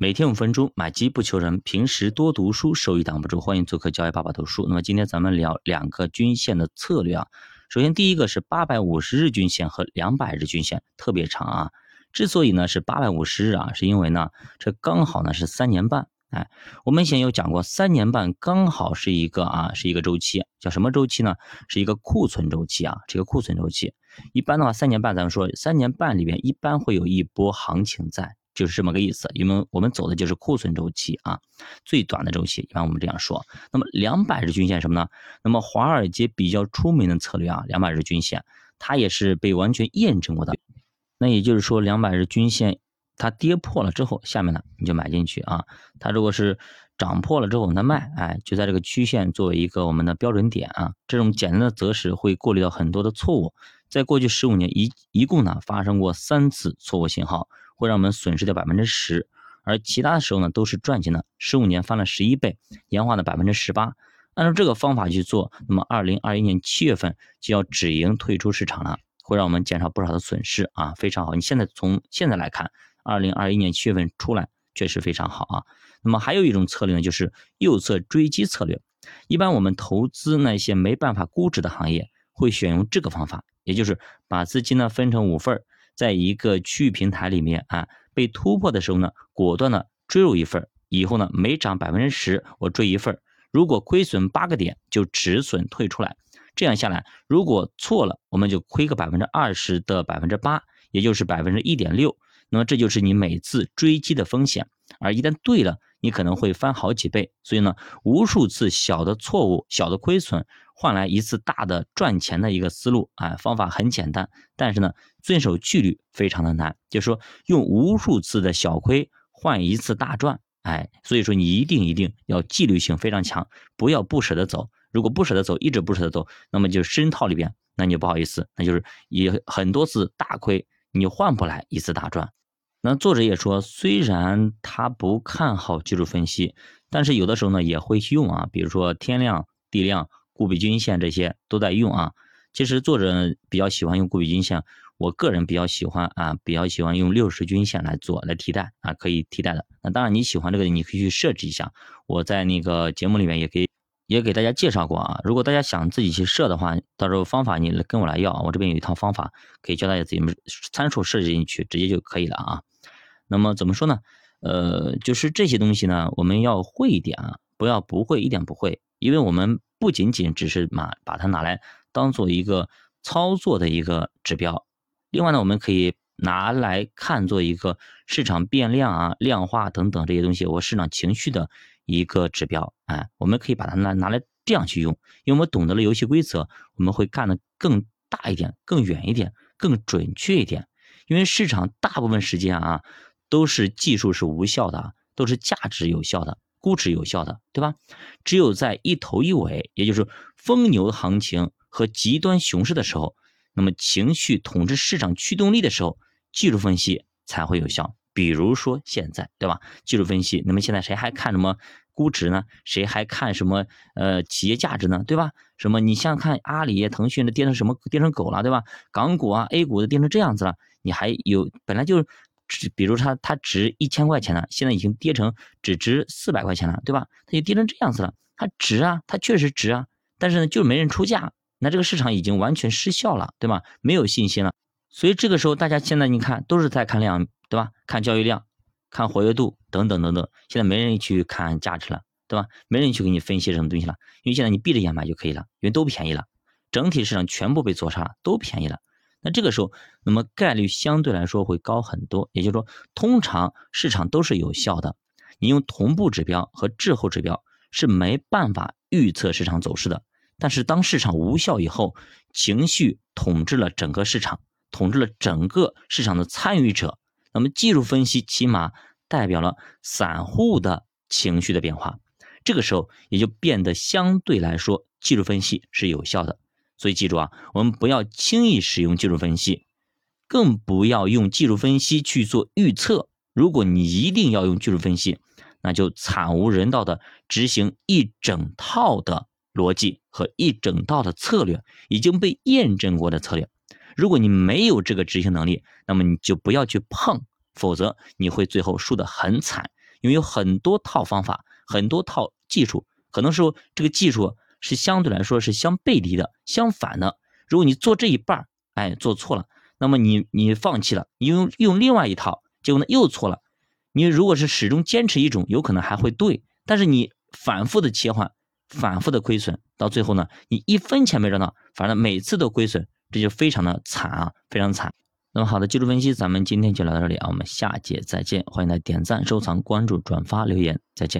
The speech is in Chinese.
每天五分钟，买基不求人。平时多读书，收益挡不住。欢迎做客教育爸爸读书。那么今天咱们聊两个均线的策略啊。首先第一个是八百五十日均线和两百日均线，特别长啊。之所以呢是八百五十日啊，是因为呢这刚好呢是三年半。哎，我们以前有讲过，三年半刚好是一个啊是一个周期，叫什么周期呢？是一个库存周期啊，这个库存周期。一般的话，三年半咱们说三年半里边一般会有一波行情在。就是这么个意思，因为我们走的就是库存周期啊，最短的周期，一般我们这样说。那么两百日均线什么呢？那么华尔街比较出名的策略啊，两百日均线，它也是被完全验证过的。那也就是说，两百日均线它跌破了之后，下面呢你就买进去啊。它如果是涨破了之后我们再卖，哎，就在这个曲线作为一个我们的标准点啊。这种简单的择时会过滤掉很多的错误。在过去十五年一一共呢发生过三次错误信号。会让我们损失掉百分之十，而其他的时候呢，都是赚钱的。十五年翻了十一倍，年化的百分之十八。按照这个方法去做，那么二零二一年七月份就要止盈退出市场了，会让我们减少不少的损失啊，非常好。你现在从现在来看，二零二一年七月份出来确实非常好啊。那么还有一种策略呢，就是右侧追击策略。一般我们投资那些没办法估值的行业，会选用这个方法，也就是把资金呢分成五份儿。在一个区域平台里面啊，被突破的时候呢，果断的追入一份以后呢，每涨百分之十，我追一份如果亏损八个点，就止损退出来。这样下来，如果错了，我们就亏个百分之二十的百分之八，也就是百分之一点六。那么这就是你每次追击的风险。而一旦对了，你可能会翻好几倍。所以呢，无数次小的错误、小的亏损。换来一次大的赚钱的一个思路啊，方法很简单，但是呢，遵守纪律非常的难。就是说，用无数次的小亏换一次大赚，哎，所以说你一定一定要纪律性非常强，不要不舍得走。如果不舍得走，一直不舍得走，那么就深套里边，那你就不好意思，那就是以很多次大亏，你换不来一次大赚。那作者也说，虽然他不看好技术分析，但是有的时候呢也会用啊，比如说天量、地量。固比均线这些都在用啊，其实作者比较喜欢用固比均线，我个人比较喜欢啊，比较喜欢用六十均线来做来替代啊，可以替代的。那当然你喜欢这个，你可以去设置一下，我在那个节目里面也给也给大家介绍过啊。如果大家想自己去设的话，到时候方法你跟我来要，我这边有一套方法可以教大家怎么参数设置进去，直接就可以了啊。那么怎么说呢？呃，就是这些东西呢，我们要会一点啊，不要不会一点不会，因为我们。不仅仅只是把把它拿来当做一个操作的一个指标，另外呢，我们可以拿来看作一个市场变量啊、量化等等这些东西，我市场情绪的一个指标。哎，我们可以把它拿拿来这样去用，因为我们懂得了游戏规则，我们会干得更大一点、更远一点、更准确一点。因为市场大部分时间啊，都是技术是无效的，都是价值有效的。估值有效的，对吧？只有在一头一尾，也就是疯牛行情和极端熊市的时候，那么情绪统治市场驱动力的时候，技术分析才会有效。比如说现在，对吧？技术分析，那么现在谁还看什么估值呢？谁还看什么呃企业价值呢？对吧？什么你像看阿里、腾讯的跌成什么跌成狗了，对吧？港股啊、A 股的跌成这样子了，你还有本来就。只，比如它它值一千块钱了，现在已经跌成只值四百块钱了，对吧？它就跌成这样子了，它值啊，它确实值啊，但是呢，就是没人出价，那这个市场已经完全失效了，对吧？没有信心了，所以这个时候大家现在你看都是在看量，对吧？看交易量，看活跃度等等等等，现在没人去看价值了，对吧？没人去给你分析什么东西了，因为现在你闭着眼买就可以了，因为都便宜了，整体市场全部被做杀了，都便宜了。那这个时候，那么概率相对来说会高很多。也就是说，通常市场都是有效的。你用同步指标和滞后指标是没办法预测市场走势的。但是当市场无效以后，情绪统治了整个市场，统治了整个市场的参与者。那么技术分析起码代表了散户的情绪的变化。这个时候也就变得相对来说，技术分析是有效的。所以记住啊，我们不要轻易使用技术分析，更不要用技术分析去做预测。如果你一定要用技术分析，那就惨无人道的执行一整套的逻辑和一整套的策略，已经被验证过的策略。如果你没有这个执行能力，那么你就不要去碰，否则你会最后输得很惨。因为有很多套方法，很多套技术，可能是这个技术是相对来说是相背离的、相反的。如果你做这一半哎，做错了，那么你你放弃了，你用用另外一套，结果呢又错了。你如果是始终坚持一种，有可能还会对，但是你反复的切换，反复的亏损，到最后呢，你一分钱没赚到，反正每次都亏损，这就非常的惨啊，非常惨。那么好的技术分析，咱们今天就聊到这里啊，我们下节再见，欢迎来点赞、收藏、关注、转发、留言，再见。